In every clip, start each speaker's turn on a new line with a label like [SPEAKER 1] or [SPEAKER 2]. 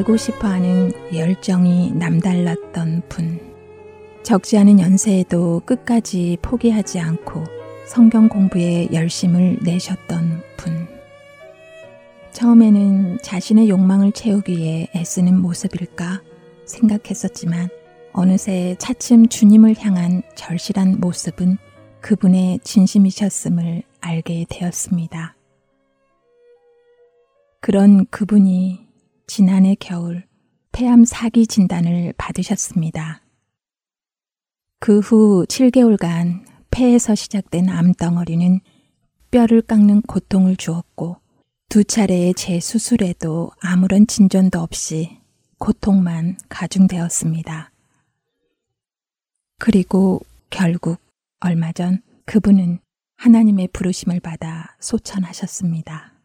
[SPEAKER 1] 알고 싶어 하는 열정이 남달랐던 분. 적지 않은 연세에도 끝까지 포기하지 않고 성경 공부에 열심을 내셨던 분. 처음에는 자신의 욕망을 채우기 위해 애쓰는 모습일까 생각했었지만 어느새 차츰 주님을 향한 절실한 모습은 그분의 진심이셨음을 알게 되었습니다. 그런 그분이 지난해 겨울 폐암 사기 진단을 받으셨습니다. 그 후 7개월간 폐에서 시작된 암덩어리는 뼈를 깎는 고통을 주었고 두 차례의 재수술에도 아무런 진전도 없이 고통만 가중되었습니다. 그리고 결국 얼마 전 그분은 하나님의 부르심을 받아 소천하셨습니다.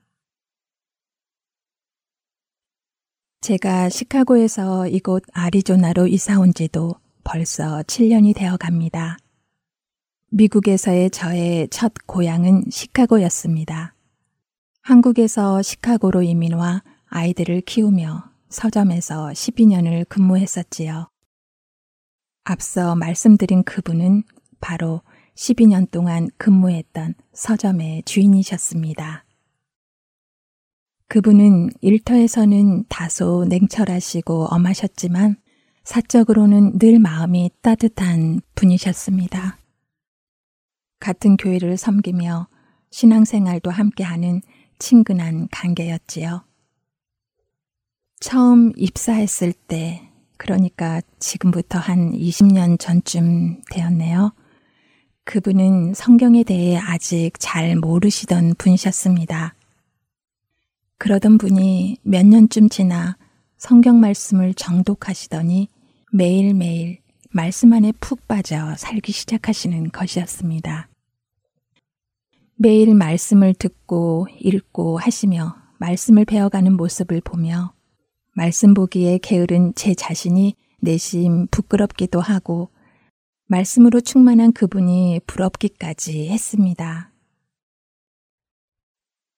[SPEAKER 1] 제가 시카고에서 이곳 아리조나로 이사 온 지도 벌써 7년이 되어 갑니다. 미국에서의 저의 첫 고향은 시카고였습니다. 한국에서 시카고로 이민 와 아이들을 키우며 서점에서 12년을 근무했었지요. 앞서 말씀드린 그분은 바로 12년 동안 근무했던 서점의 주인이셨습니다. 그분은 일터에서는 다소 냉철하시고 엄하셨지만 사적으로는 늘 마음이 따뜻한 분이셨습니다. 같은 교회를 섬기며 신앙생활도 함께하는 친근한 관계였지요. 처음 입사했을 때, 그러니까 지금부터 한 20년 전쯤 되었네요. 그분은 성경에 대해 아직 잘 모르시던 분이셨습니다. 그러던 분이 몇 년쯤 지나 성경 말씀을 정독하시더니 매일매일 말씀 안에 푹 빠져 살기 시작하시는 것이었습니다. 매일 말씀을 듣고 읽고 하시며 말씀을 배워가는 모습을 보며 말씀 보기에 게으른 제 자신이 내심 부끄럽기도 하고 말씀으로 충만한 그분이 부럽기까지 했습니다.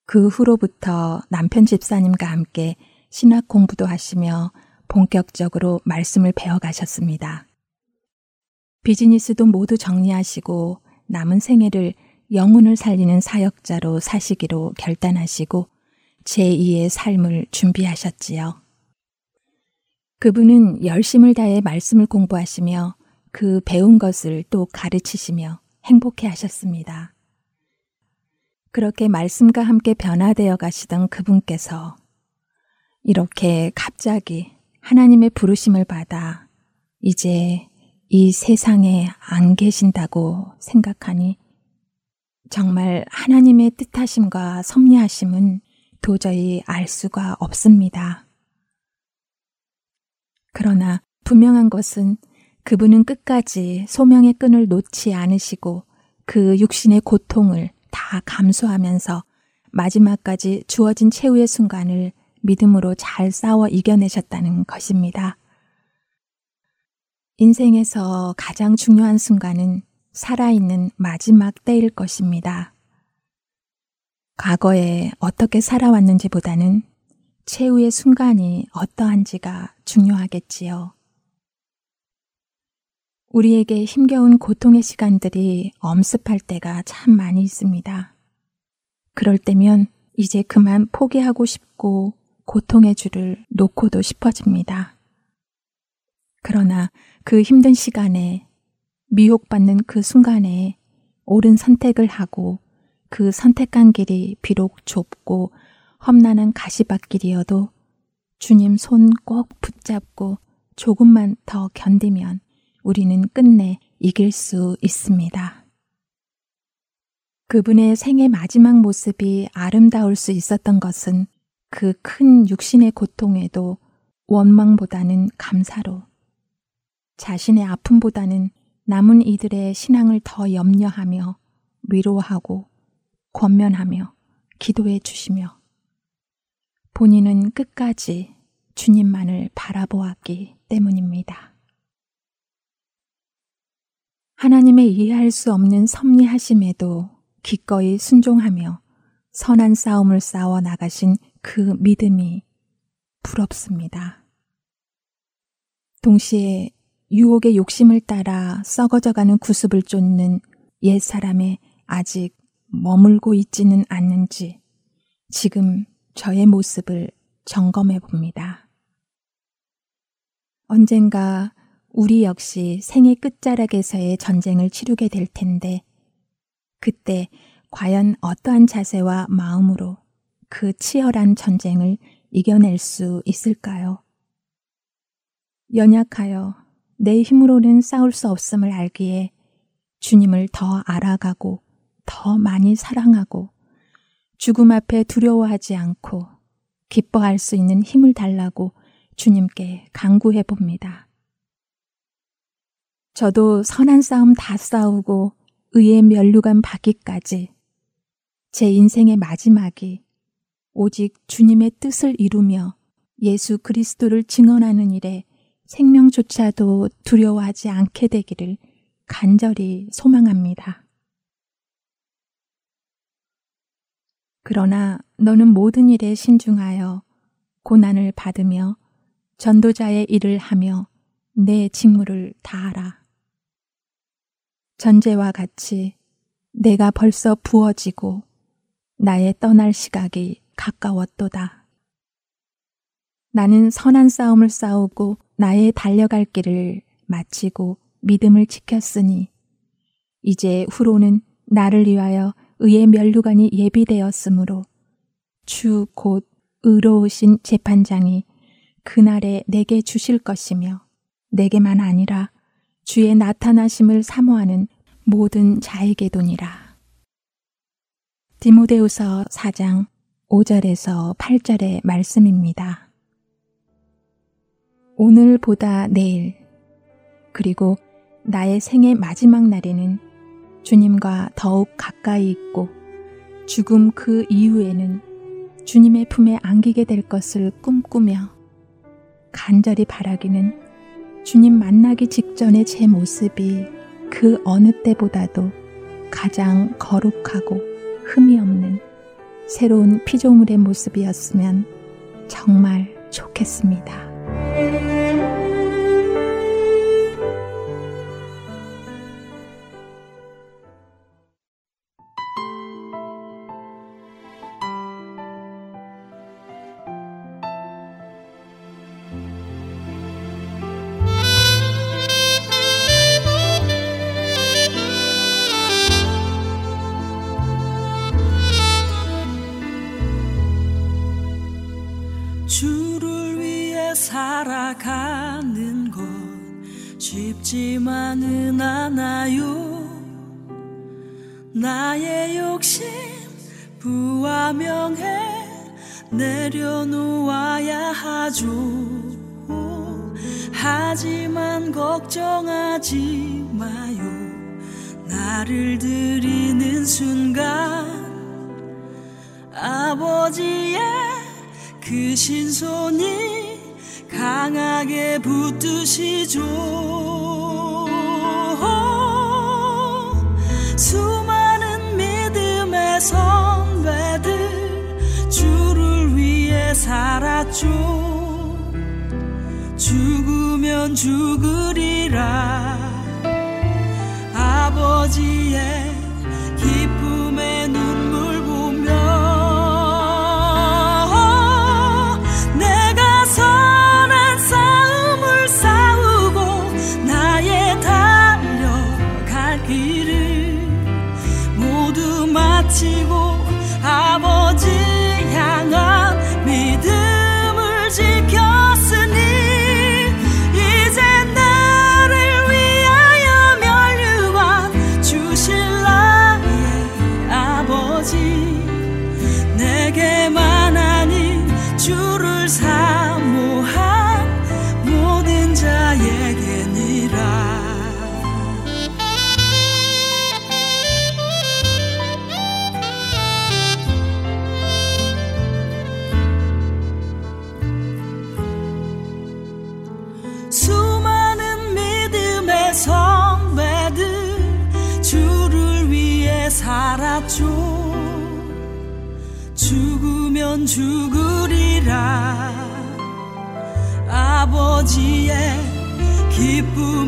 [SPEAKER 1] 그 후로부터 남편 집사님과 함께 신학 공부도 하시며 본격적으로 말씀을 배워가셨습니다. 비즈니스도 모두 정리하시고 남은 생애를 영혼을 살리는 사역자로 사시기로 결단하시고 제2의 삶을 준비하셨지요. 그분은 열심을 다해 말씀을 공부하시며 그 배운 것을 또 가르치시며 행복해 하셨습니다. 그렇게 말씀과 함께 변화되어 가시던 그분께서 이렇게 갑자기 하나님의 부르심을 받아 이제 이 세상에 안 계신다고 생각하니 정말 하나님의 뜻하심과 섭리하심은 도저히 알 수가 없습니다. 그러나 분명한 것은 그분은 끝까지 소명의 끈을 놓지 않으시고 그 육신의 고통을 다 감수하면서 마지막까지 주어진 최후의 순간을 믿음으로 잘 싸워 이겨내셨다는 것입니다. 인생에서 가장 중요한 순간은 살아있는 마지막 때일 것입니다. 과거에 어떻게 살아왔는지보다는 최후의 순간이 어떠한지가 중요하겠지요. 우리에게 힘겨운 고통의 시간들이 엄습할 때가 참 많이 있습니다. 그럴 때면 이제 그만 포기하고 싶고 고통의 줄을 놓고도 싶어집니다. 그러나 그 힘든 시간에 미혹받는 그 순간에 옳은 선택을 하고 그 선택한 길이 비록 좁고 험난한 가시밭길이어도 주님 손 꼭 붙잡고 조금만 더 견디면 우리는 끝내 이길 수 있습니다. 그분의 생의 마지막 모습이 아름다울 수 있었던 것은 그 큰 육신의 고통에도 원망보다는 감사로 자신의 아픔보다는 남은 이들의 신앙을 더 염려하며 위로하고 권면하며 기도해 주시며 본인은 끝까지 주님만을 바라보았기 때문입니다. 하나님의 이해할 수 없는 섭리하심에도 기꺼이 순종하며 선한 싸움을 싸워 나가신 그 믿음이 부럽습니다. 동시에 유혹의 욕심을 따라 썩어져가는 구습을 쫓는 옛 사람의 아직 머물고 있지는 않는지 지금 저의 모습을 점검해 봅니다. 언젠가 우리 역시 생의 끝자락에서의 전쟁을 치르게 될 텐데 그때 과연 어떠한 자세와 마음으로 그 치열한 전쟁을 이겨낼 수 있을까요? 연약하여 내 힘으로는 싸울 수 없음을 알기에 주님을 더 알아가고 더 많이 사랑하고 죽음 앞에 두려워하지 않고 기뻐할 수 있는 힘을 달라고 주님께 강구해 봅니다. 저도 선한 싸움 다 싸우고 의의 면류관 받기까지 제 인생의 마지막이 오직 주님의 뜻을 이루며 예수 그리스도를 증언하는 일에 생명조차도 두려워하지 않게 되기를 간절히 소망합니다. 그러나 너는 모든 일에 신중하여 고난을 받으며 전도자의 일을 하며 내 직무를 다하라. 전제와 같이 내가 벌써 부어지고 나의 떠날 시각이 가까웠도다. 나는 선한 싸움을 싸우고 나의 달려갈 길을 마치고 믿음을 지켰으니 이제 후로는 나를 위하여 의의 면류관이 예비되었으므로 주 곧 의로우신 재판장이 그날에 내게 주실 것이며 내게만 아니라 주의 나타나심을 사모하는 모든 자에게도니라. 디모데우서 4장 5절에서 8절의 말씀입니다. 오늘보다 내일, 그리고 나의 생의 마지막 날에는 주님과 더욱 가까이 있고 죽음 그 이후에는 주님의 품에 안기게 될 것을 꿈꾸며 간절히 바라기는 주님 만나기 직전의 제 모습이 그 어느 때보다도 가장 거룩하고 흠이 없는 새로운 피조물의 모습이었으면 정말 좋겠습니다.
[SPEAKER 2] 내려놓아야 하죠. 하지만 걱정하지 마요. 나를 드리는 순간 아버지의 그 신손이 강하게 붙드시죠 살았죠 죽으면 죽으리라. 아버지의 기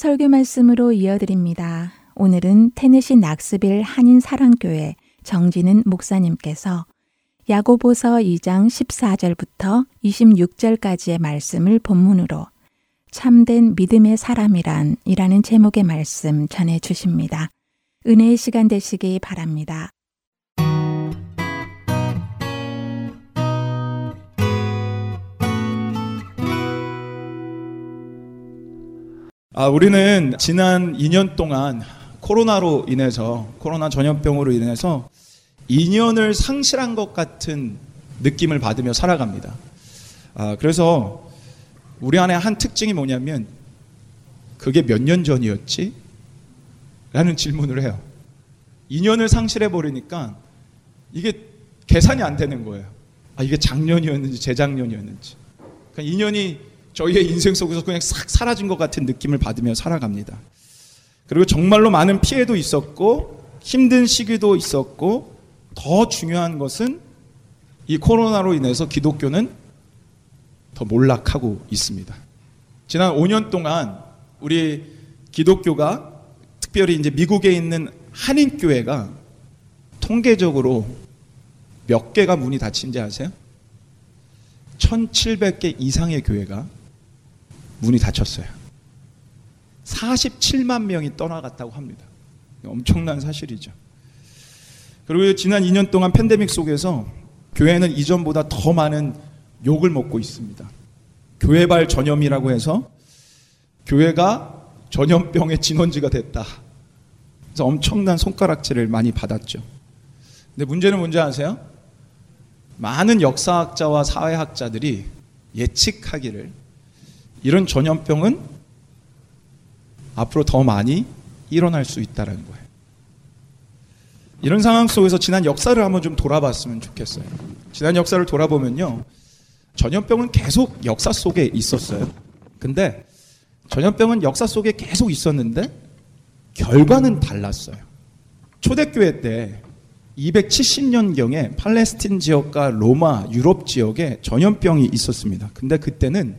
[SPEAKER 1] 설교 말씀으로 이어드립니다. 오늘은 테네시 낙스빌 한인 사랑교회 정진은 목사님께서 야고보서 2장 14절부터 26절까지의 말씀을 본문으로 참된 믿음의 사람이란 이라는 제목의 말씀 전해 주십니다. 은혜의 시간 되시기 바랍니다.
[SPEAKER 3] 아, 우리는 지난 2년 동안 코로나로 인해서 코로나 전염병으로 인해서 인연을 상실한 것 같은 느낌을 받으며 살아갑니다. 아, 그래서 우리 안에 한 특징이 뭐냐면 그게 몇 년 전이었지? 라는 질문을 해요. 인연을 상실해 버리니까 이게 계산이 안 되는 거예요. 아, 이게 작년이었는지 재작년이었는지. 그러니까 인연이 저희의 인생 속에서 그냥 싹 사라진 것 같은 느낌을 받으며 살아갑니다. 그리고 정말로 많은 피해도 있었고 힘든 시기도 있었고 더 중요한 것은 이 코로나로 인해서 기독교는 더 몰락하고 있습니다. 지난 5년 동안 우리 기독교가 특별히 이제 미국에 있는 한인 교회가 통계적으로 몇 개가 문이 닫힌지 아세요? 1700개 이상의 교회가 문이 닫혔어요. 47만 명이 떠나갔다고 합니다. 엄청난 사실이죠. 그리고 지난 2년 동안 팬데믹 속에서 교회는 이전보다 더 많은 욕을 먹고 있습니다. 교회발 전염이라고 해서 교회가 전염병의 진원지가 됐다. 그래서 엄청난 손가락질을 많이 받았죠. 근데 문제는 뭔지 아세요? 많은 역사학자와 사회학자들이 예측하기를 이런 전염병은 앞으로 더 많이 일어날 수 있다는 거예요. 이런 상황 속에서 지난 역사를 한번 좀 돌아봤으면 좋겠어요. 지난 역사를 돌아보면요. 전염병은 계속 역사 속에 있었어요. 근데 전염병은 역사 속에 계속 있었는데 결과는 달랐어요. 초대교회 때 270년경에 팔레스틴 지역과 로마, 유럽 지역에 전염병이 있었습니다. 근데 그때는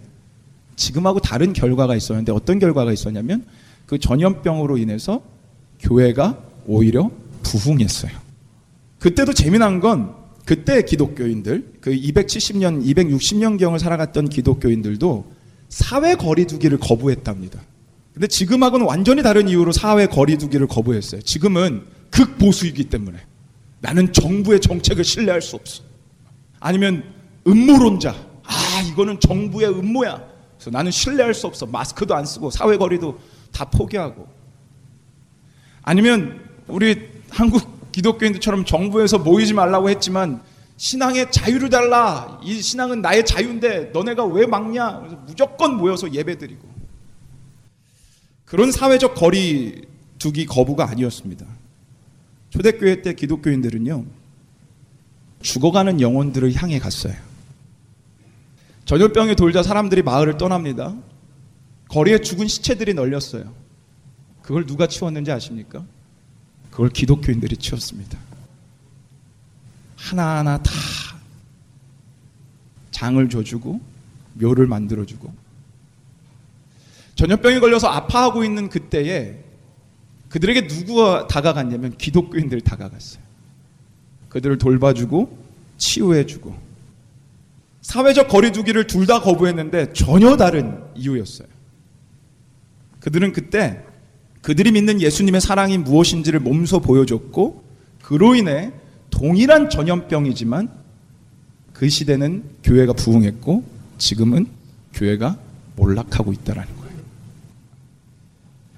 [SPEAKER 3] 지금하고 다른 결과가 있었는데 어떤 결과가 있었냐면 그 전염병으로 인해서 교회가 오히려 부흥했어요. 그때도 재미난 건 그때 기독교인들, 그 270년, 260년경을 살아갔던 기독교인들도 사회 거리두기를 거부했답니다. 근데 지금하고는 완전히 다른 이유로 사회 거리두기를 거부했어요. 지금은 극보수이기 때문에. 나는 정부의 정책을 신뢰할 수 없어. 아니면 음모론자. 아, 이거는 정부의 음모야. 그래서 나는 신뢰할 수 없어. 마스크도 안 쓰고 사회 거리도 다 포기하고. 아니면 우리 한국 기독교인들처럼 정부에서 모이지 말라고 했지만 신앙의 자유를 달라. 이 신앙은 나의 자유인데 너네가 왜 막냐? 그래서 무조건 모여서 예배드리고. 그런 사회적 거리 두기 거부가 아니었습니다. 초대교회 때 기독교인들은요, 죽어가는 영혼들을 향해 갔어요. 전염병이 돌자 사람들이 마을을 떠납니다. 거리에 죽은 시체들이 널렸어요. 그걸 누가 치웠는지 아십니까? 그걸 기독교인들이 치웠습니다. 하나하나 다 장을 줘주고 묘를 만들어주고 전염병이 걸려서 아파하고 있는 그때에 그들에게 누구가 다가갔냐면 기독교인들이 다가갔어요. 그들을 돌봐주고 치유해주고 사회적 거리두기를 둘 다 거부했는데 전혀 다른 이유였어요. 그들은 그때 그들이 믿는 예수님의 사랑이 무엇인지를 몸소 보여줬고 그로 인해 동일한 전염병이지만 그 시대는 교회가 부흥했고 지금은 교회가 몰락하고 있다라는 거예요.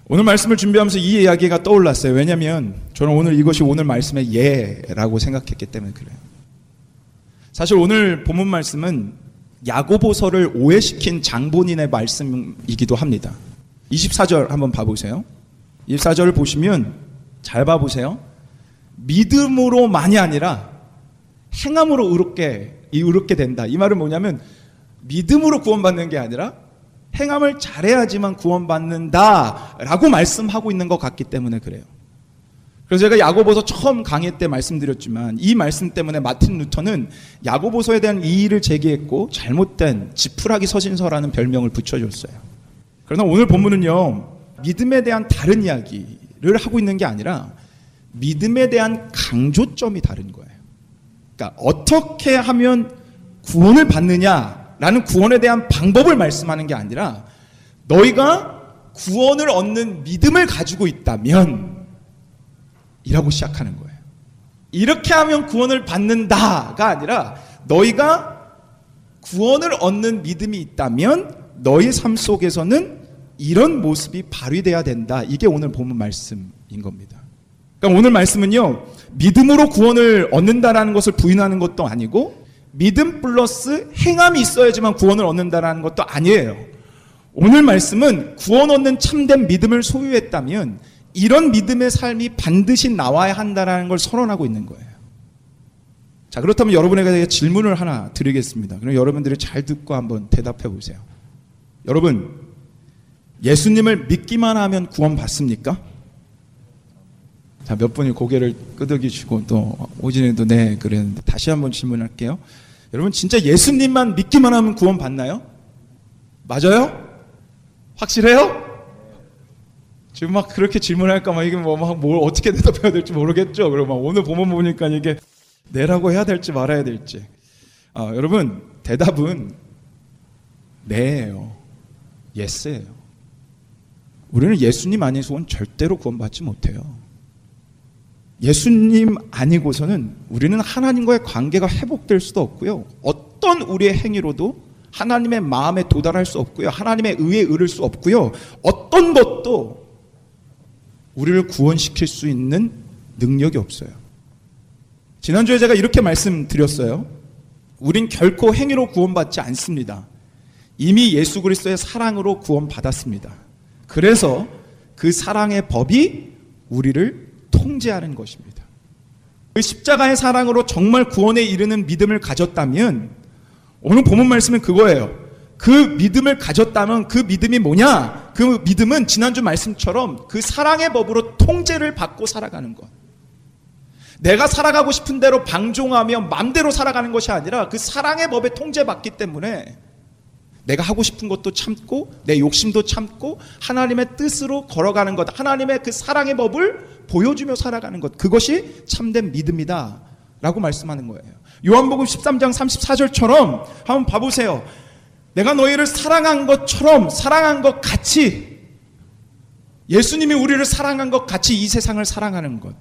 [SPEAKER 3] 오늘 말씀을 준비하면서 이 이야기가 떠올랐어요. 왜냐하면 저는 오늘 이것이 오늘 말씀의 예라고 생각했기 때문에 그래요. 사실 오늘 본문 말씀은 야고보서를 오해시킨 장본인의 말씀이기도 합니다. 24절 한번 봐보세요. 24절을 보시면 잘 봐보세요. 믿음으로만이 아니라 행함으로 의롭게 이 의롭게 된다. 이 말은 뭐냐면 믿음으로 구원받는 게 아니라 행함을 잘해야지만 구원받는다라고 말씀하고 있는 것 같기 때문에 그래요. 그래서 제가 야고보서 처음 강의 때 말씀드렸지만 이 말씀 때문에 마틴 루터는 야고보서에 대한 이의를 제기했고 잘못된 지푸라기 서신서라는 별명을 붙여줬어요. 그러나 오늘 본문은요 믿음에 대한 다른 이야기를 하고 있는 게 아니라 믿음에 대한 강조점이 다른 거예요. 그러니까 어떻게 하면 구원을 받느냐라는 구원에 대한 방법을 말씀하는 게 아니라 너희가 구원을 얻는 믿음을 가지고 있다면 이라고 시작하는 거예요. 이렇게 하면 구원을 받는다가 아니라 너희가 구원을 얻는 믿음이 있다면 너희 삶 속에서는 이런 모습이 발휘돼야 된다. 이게 오늘 본문 말씀인 겁니다. 그러니까 오늘 말씀은요, 믿음으로 구원을 얻는다라는 것을 부인하는 것도 아니고, 믿음 플러스 행함이 있어야지만 구원을 얻는다라는 것도 아니에요. 오늘 말씀은 구원 얻는 참된 믿음을 소유했다면, 이런 믿음의 삶이 반드시 나와야 한다라는 걸 선언하고 있는 거예요. 자, 그렇다면 여러분에게 질문을 하나 드리겠습니다. 그럼 여러분들이 잘 듣고 한번 대답해 보세요. 여러분, 예수님을 믿기만 하면 구원 받습니까? 자, 몇 분이 고개를 끄덕이시고 또 오진이도 네 그랬는데 다시 한번 질문할게요. 여러분 진짜 예수님만 믿기만 하면 구원 받나요? 맞아요? 확실해요? 지금 막 그렇게 질문할까 막 이게 뭐뭘 어떻게 대답해야 될지 모르겠죠. 그리고 막 오늘 보면 보니까 이게 네라고 해야 될지 말아야 될지. 아, 여러분 대답은 네예요. 예스예요. 우리는 예수님 아니고는 절대로 구원받지 못해요. 예수님 아니고서는 우리는 하나님과의 관계가 회복될 수도 없고요. 어떤 우리의 행위로도 하나님의 마음에 도달할 수 없고요. 하나님의 의에 이를 수 없고요. 어떤 것도 우리를 구원시킬 수 있는 능력이 없어요. 지난주에 제가 이렇게 말씀드렸어요. 우린 결코 행위로 구원받지 않습니다. 이미 예수 그리스도의 사랑으로 구원받았습니다. 그래서 그 사랑의 법이 우리를 통제하는 것입니다. 그 십자가의 사랑으로 정말 구원에 이르는 믿음을 가졌다면 오늘 본문 말씀은 그거예요. 그 믿음을 가졌다면 그 믿음이 뭐냐? 그 믿음은 지난주 말씀처럼 그 사랑의 법으로 통제를 받고 살아가는 것. 내가 살아가고 싶은 대로 방종하며 맘대로 살아가는 것이 아니라 그 사랑의 법에 통제받기 때문에 내가 하고 싶은 것도 참고 내 욕심도 참고 하나님의 뜻으로 걸어가는 것, 하나님의 그 사랑의 법을 보여주며 살아가는 것. 그것이 참된 믿음이다. 라고 말씀하는 거예요. 요한복음 13장 34절처럼 한번 봐보세요. 내가 너희를 사랑한 것처럼 사랑한 것 같이 예수님이 우리를 사랑한 것 같이 이 세상을 사랑하는 것.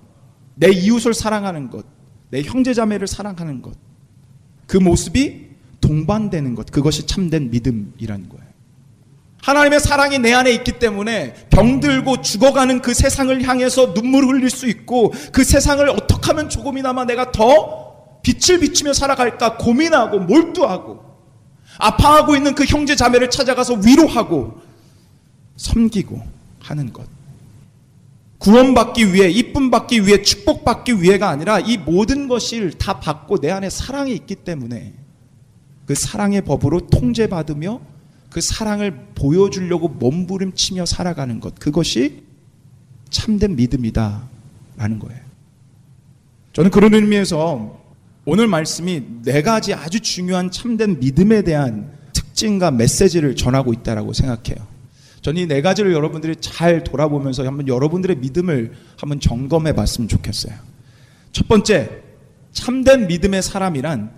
[SPEAKER 3] 내 이웃을 사랑하는 것. 내 형제자매를 사랑하는 것. 그 모습이 동반되는 것. 그것이 참된 믿음이라는 거예요. 하나님의 사랑이 내 안에 있기 때문에 병들고 죽어가는 그 세상을 향해서 눈물을 흘릴 수 있고 그 세상을 어떻게 하면 조금이나마 내가 더 빛을 비추며 살아갈까 고민하고 몰두하고 아파하고 있는 그 형제 자매를 찾아가서 위로하고 섬기고 하는 것. 구원받기 위해, 이쁨 받기 위해, 축복받기 위해가 아니라 이 모든 것을 다 받고 내 안에 사랑이 있기 때문에 그 사랑의 법으로 통제받으며 그 사랑을 보여주려고 몸부림치며 살아가는 것. 그것이 참된 믿음이다. 라는 거예요. 저는 그런 의미에서 오늘 말씀이 네 가지 아주 중요한 참된 믿음에 대한 특징과 메시지를 전하고 있다라고 생각해요. 저는 이 네 가지를 여러분들이 잘 돌아보면서 한번 여러분들의 믿음을 한번 점검해 봤으면 좋겠어요. 첫 번째, 참된 믿음의 사람이란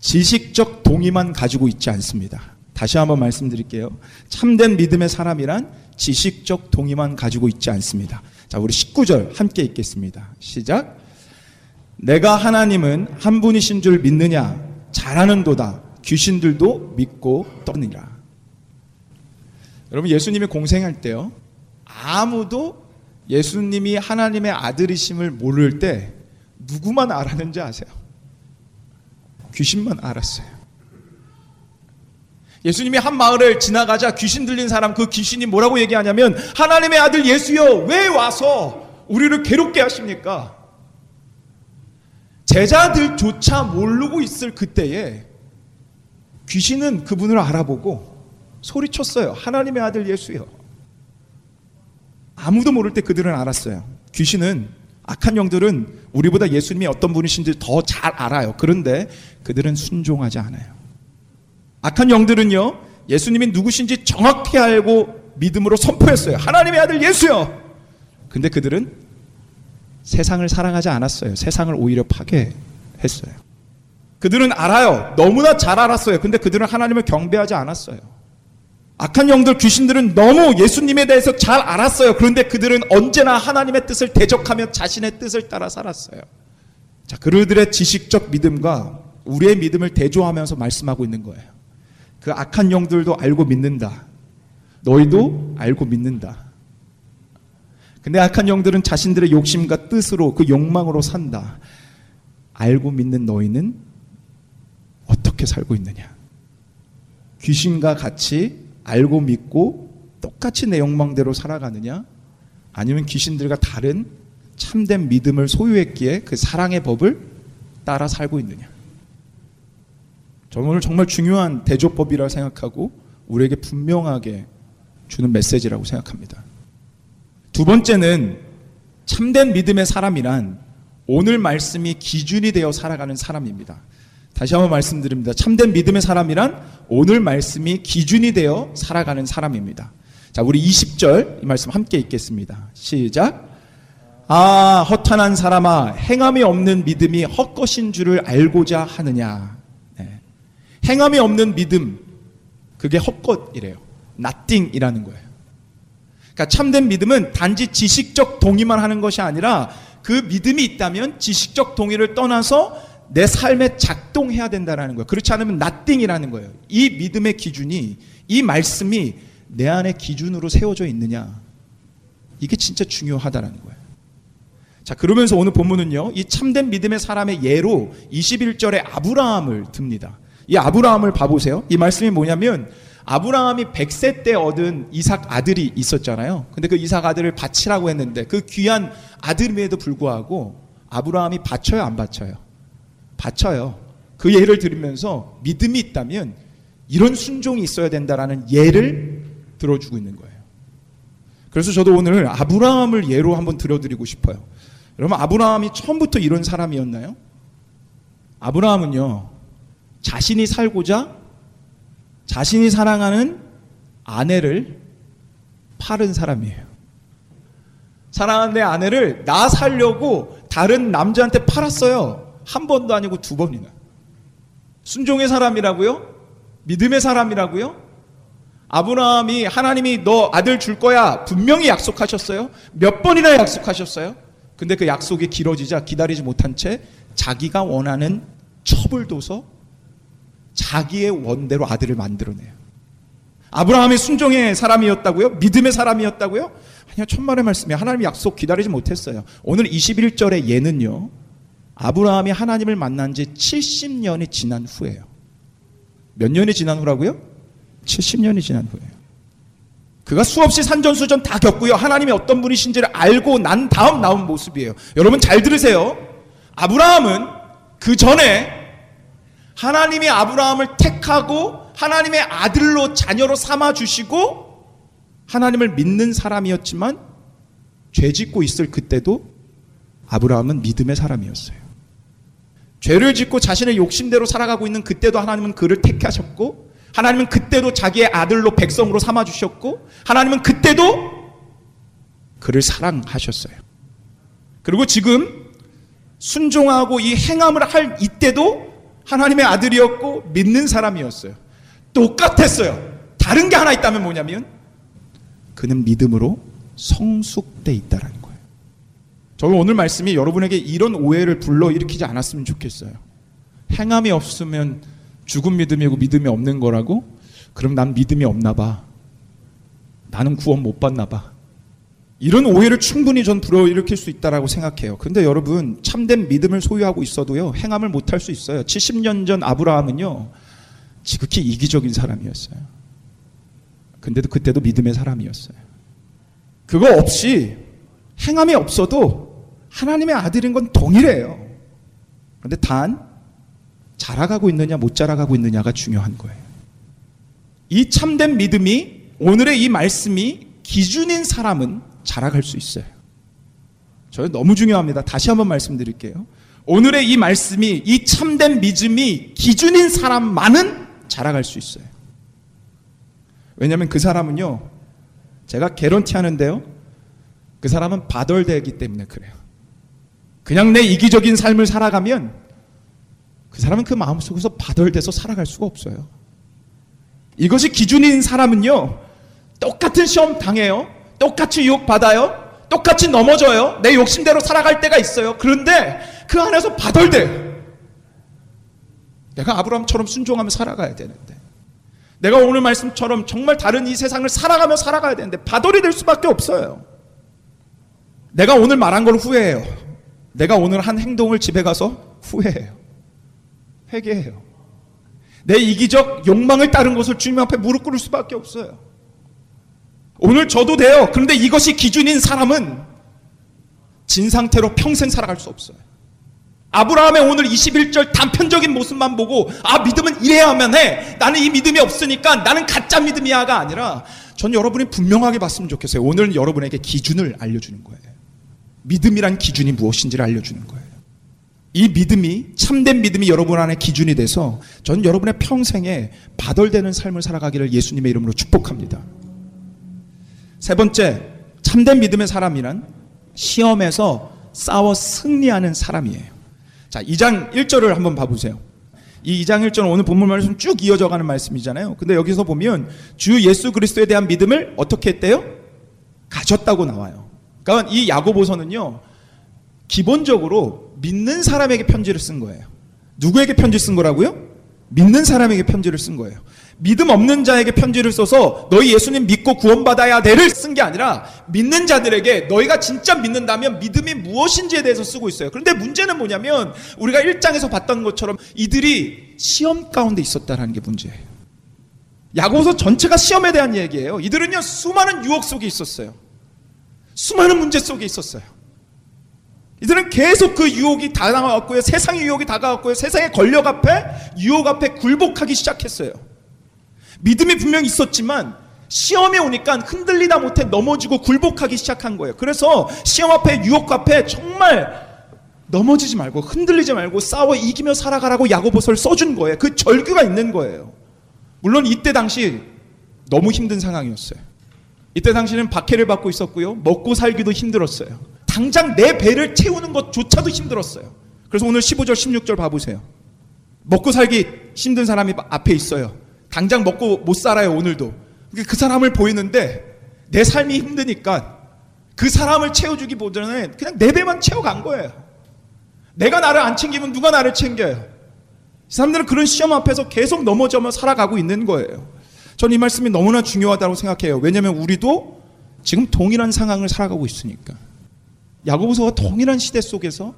[SPEAKER 3] 지식적 동의만 가지고 있지 않습니다. 다시 한번 말씀드릴게요. 참된 믿음의 사람이란 지식적 동의만 가지고 있지 않습니다. 자, 우리 19절 함께 읽겠습니다. 시작. 내가 하나님은 한 분이신 줄 믿느냐? 잘하는도다. 귀신들도 믿고 떠니라. 여러분 예수님이 공생할 때요. 아무도 예수님이 하나님의 아들이심을 모를 때 누구만 알았는지 아세요? 귀신만 알았어요. 예수님이 한 마을을 지나가자 귀신 들린 사람 그 귀신이 뭐라고 얘기하냐면 하나님의 아들 예수여 왜 와서 우리를 괴롭게 하십니까? 제자들조차 모르고 있을 그때에 귀신은 그분을 알아보고 소리쳤어요. 하나님의 아들 예수요. 아무도 모를 때 그들은 알았어요. 귀신은 악한 영들은 우리보다 예수님이 어떤 분이신지 더 잘 알아요. 그런데 그들은 순종하지 않아요. 악한 영들은요, 예수님이 누구신지 정확히 알고 믿음으로 선포했어요. 하나님의 아들 예수요! 근데 그들은 세상을 사랑하지 않았어요. 세상을 오히려 파괴했어요. 그들은 알아요. 너무나 잘 알았어요. 근데 그들은 하나님을 경배하지 않았어요. 악한 영들, 귀신들은 너무 예수님에 대해서 잘 알았어요. 그런데 그들은 언제나 하나님의 뜻을 대적하며 자신의 뜻을 따라 살았어요. 자, 그들의 지식적 믿음과 우리의 믿음을 대조하면서 말씀하고 있는 거예요. 그 악한 영들도 알고 믿는다. 너희도 알고 믿는다. 근데 악한 영들은 자신들의 욕심과 뜻으로 그 욕망으로 산다. 알고 믿는 너희는 어떻게 살고 있느냐? 귀신과 같이 알고 믿고 똑같이 내 욕망대로 살아가느냐? 아니면 귀신들과 다른 참된 믿음을 소유했기에 그 사랑의 법을 따라 살고 있느냐? 저는 오늘 정말 중요한 대조법이라고 생각하고 우리에게 분명하게 주는 메시지라고 생각합니다. 두 번째는 참된 믿음의 사람이란 오늘 말씀이 기준이 되어 살아가는 사람입니다. 다시 한번 말씀드립니다. 참된 믿음의 사람이란 오늘 말씀이 기준이 되어 살아가는 사람입니다. 자, 우리 20절 이 말씀 함께 읽겠습니다. 시작. 아, 허탄한 사람아, 행함이 없는 믿음이 헛것인 줄을 알고자 하느냐. 네. 행함이 없는 믿음, 그게 헛것이래요. nothing이라는 거예요. 그러니까 참된 믿음은 단지 지식적 동의만 하는 것이 아니라 그 믿음이 있다면 지식적 동의를 떠나서 내 삶에 작동해야 된다는 거예요. 그렇지 않으면 나띵이라는 거예요. 이 믿음의 기준이 이 말씀이 내 안에 기준으로 세워져 있느냐. 이게 진짜 중요하다는 거예요. 자, 그러면서 오늘 본문은요. 이 참된 믿음의 사람의 예로 21절에 아브라함을 듭니다. 이 아브라함을 봐 보세요. 이 말씀이 뭐냐면 아브라함이 100세 때 얻은 이삭 아들이 있었잖아요. 근데 그 이삭 아들을 바치라고 했는데 그 귀한 아들임에도 불구하고 아브라함이 바쳐요, 안 바쳐요? 바쳐요. 그 예를 들으면서 믿음이 있다면 이런 순종이 있어야 된다라는 예를 들어주고 있는 거예요. 그래서 저도 오늘 아브라함을 예로 한번 들어드리고 싶어요. 여러분, 아브라함이 처음부터 이런 사람이었나요? 아브라함은요, 자신이 살고자 자신이 사랑하는 아내를 파른 사람이에요. 사랑하는 내 아내를 나 살려고 다른 남자한테 팔았어요. 한 번도 아니고 두 번이나. 순종의 사람이라고요? 믿음의 사람이라고요? 아브라함이 하나님이 너 아들 줄 거야 분명히 약속하셨어요. 몇 번이나 약속하셨어요. 근데 그 약속이 길어지자 기다리지 못한 채 자기가 원하는 첩을 둬서 자기의 원대로 아들을 만들어내요. 아브라함이 순종의 사람이었다고요? 믿음의 사람이었다고요? 아니요, 천만의 말씀이 하나님 약속 기다리지 못했어요. 오늘 21절의 예는요, 아브라함이 하나님을 만난 지 70년이 지난 후예요. 몇 년이 지난 후라고요? 70년이 지난 후예요. 그가 수없이 산전수전 다 겪고요. 하나님이 어떤 분이신지를 알고 난 다음 나온 모습이에요. 여러분 잘 들으세요. 아브라함은 그 전에 하나님이 아브라함을 택하고 하나님의 아들로 자녀로 삼아 주시고 하나님을 믿는 사람이었지만 죄 짓고 있을 그때도 아브라함은 믿음의 사람이었어요. 죄를 짓고 자신의 욕심대로 살아가고 있는 그때도 하나님은 그를 택하셨고 하나님은 그때도 자기의 아들로 백성으로 삼아 주셨고 하나님은 그때도 그를 사랑하셨어요. 그리고 지금 순종하고 이 행함을 할 이때도 하나님의 아들이었고 믿는 사람이었어요. 똑같았어요. 다른 게 하나 있다면 뭐냐면 그는 믿음으로 성숙돼 있다라는 거예요. 저는 오늘 말씀이 여러분에게 이런 오해를 불러일으키지 않았으면 좋겠어요. 행함이 없으면 죽은 믿음이고 믿음이 없는 거라고? 그럼 난 믿음이 없나 봐. 나는 구원 못 받나 봐. 이런 오해를 충분히 전 불어일으킬 수 있다라고 생각해요. 근데 여러분 참된 믿음을 소유하고 있어도요 행함을 못할 수 있어요. 70년 전 아브라함은요 지극히 이기적인 사람이었어요. 근데도 그때도 믿음의 사람이었어요. 그거 없이 행함이 없어도 하나님의 아들인 건 동일해요. 그런데 단 자라가고 있느냐 못 자라가고 있느냐가 중요한 거예요. 이 참된 믿음이 오늘의 이 말씀이 기준인 사람은 자라갈 수 있어요. 저는 너무 중요합니다. 다시 한번 말씀드릴게요. 오늘의 이 말씀이 이 참된 믿음이 기준인 사람만은 자라갈 수 있어요. 왜냐하면 그 사람은요, 제가 개런티 하는데요, 그 사람은 바덜되기 때문에 그래요. 그냥 내 이기적인 삶을 살아가면 그 사람은 그 마음 속에서 바덜돼서 살아갈 수가 없어요. 이것이 기준인 사람은요, 똑같은 시험 당해요. 똑같이 유혹 받아요. 똑같이 넘어져요. 내 욕심대로 살아갈 때가 있어요. 그런데 그 안에서 바덜돼. 내가 아브라함처럼 순종하며 살아가야 되는데. 내가 오늘 말씀처럼 정말 다른 이 세상을 살아가며 살아가야 되는데 바돌이 될 수밖에 없어요. 내가 오늘 말한 걸 후회해요. 내가 오늘 한 행동을 집에 가서 후회해요. 회개해요. 내 이기적 욕망을 따른 것을 주님 앞에 무릎 꿇을 수밖에 없어요. 오늘 저도 돼요. 그런데 이것이 기준인 사람은 진 상태로 평생 살아갈 수 없어요. 아브라함의 오늘 21절 단편적인 모습만 보고 아 믿음은 이래야만 해. 나는 이 믿음이 없으니까 나는 가짜 믿음이야가 아니라 전 여러분이 분명하게 봤으면 좋겠어요. 오늘 여러분에게 기준을 알려주는 거예요. 믿음이란 기준이 무엇인지를 알려주는 거예요. 이 믿음이 참된 믿음이 여러분 안에 기준이 돼서 전 여러분의 평생에 바덜되는 삶을 살아가기를 예수님의 이름으로 축복합니다. 세 번째, 참된 믿음의 사람이란 시험에서 싸워 승리하는 사람이에요. 자, 2장 1절을 한번 봐보세요. 이 2장 1절은 오늘 본문 말씀 쭉 이어져 가는 말씀이잖아요. 근데 여기서 보면 주 예수 그리스도에 대한 믿음을 어떻게 했대요? 가졌다고 나와요. 그러니까 이 야고보서는요, 기본적으로 믿는 사람에게 편지를 쓴 거예요. 누구에게 편지 쓴 거라고요? 믿는 사람에게 편지를 쓴 거예요. 믿음 없는 자에게 편지를 써서 너희 예수님 믿고 구원받아야 돼를 쓴 게 아니라 믿는 자들에게 너희가 진짜 믿는다면 믿음이 무엇인지에 대해서 쓰고 있어요. 그런데 문제는 뭐냐면 우리가 1장에서 봤던 것처럼 이들이 시험 가운데 있었다라는 게 문제예요. 야고보서 전체가 시험에 대한 얘기예요. 이들은요 수많은 유혹 속에 있었어요. 수많은 문제 속에 있었어요. 이들은 계속 그 유혹이 다가왔고요. 세상의 유혹이 다가왔고요. 세상의 권력 앞에 유혹 앞에 굴복하기 시작했어요. 믿음이 분명히 있었지만 시험에 오니까 흔들리다 못해 넘어지고 굴복하기 시작한 거예요. 그래서 시험 앞에 유혹 앞에 정말 넘어지지 말고 흔들리지 말고 싸워 이기며 살아가라고 야고보서를 써준 거예요. 그 절규가 있는 거예요. 물론 이때 당시 너무 힘든 상황이었어요. 이때 당시는 박해를 받고 있었고요. 먹고 살기도 힘들었어요. 당장 내 배를 채우는 것조차도 힘들었어요. 그래서 오늘 15절, 16절 봐보세요. 먹고 살기 힘든 사람이 앞에 있어요. 당장 먹고 못 살아요, 오늘도. 그 사람을 보이는데 내 삶이 힘드니까 그 사람을 채워주기보다는 그냥 내 배만 채워간 거예요. 내가 나를 안 챙기면 누가 나를 챙겨요? 이 사람들은 그런 시험 앞에서 계속 넘어져며 살아가고 있는 거예요. 전이 말씀이 너무나 중요하다고 생각해요. 왜냐하면 우리도 지금 동일한 상황을 살아가고 있으니까. 야고보서가 동일한 시대 속에서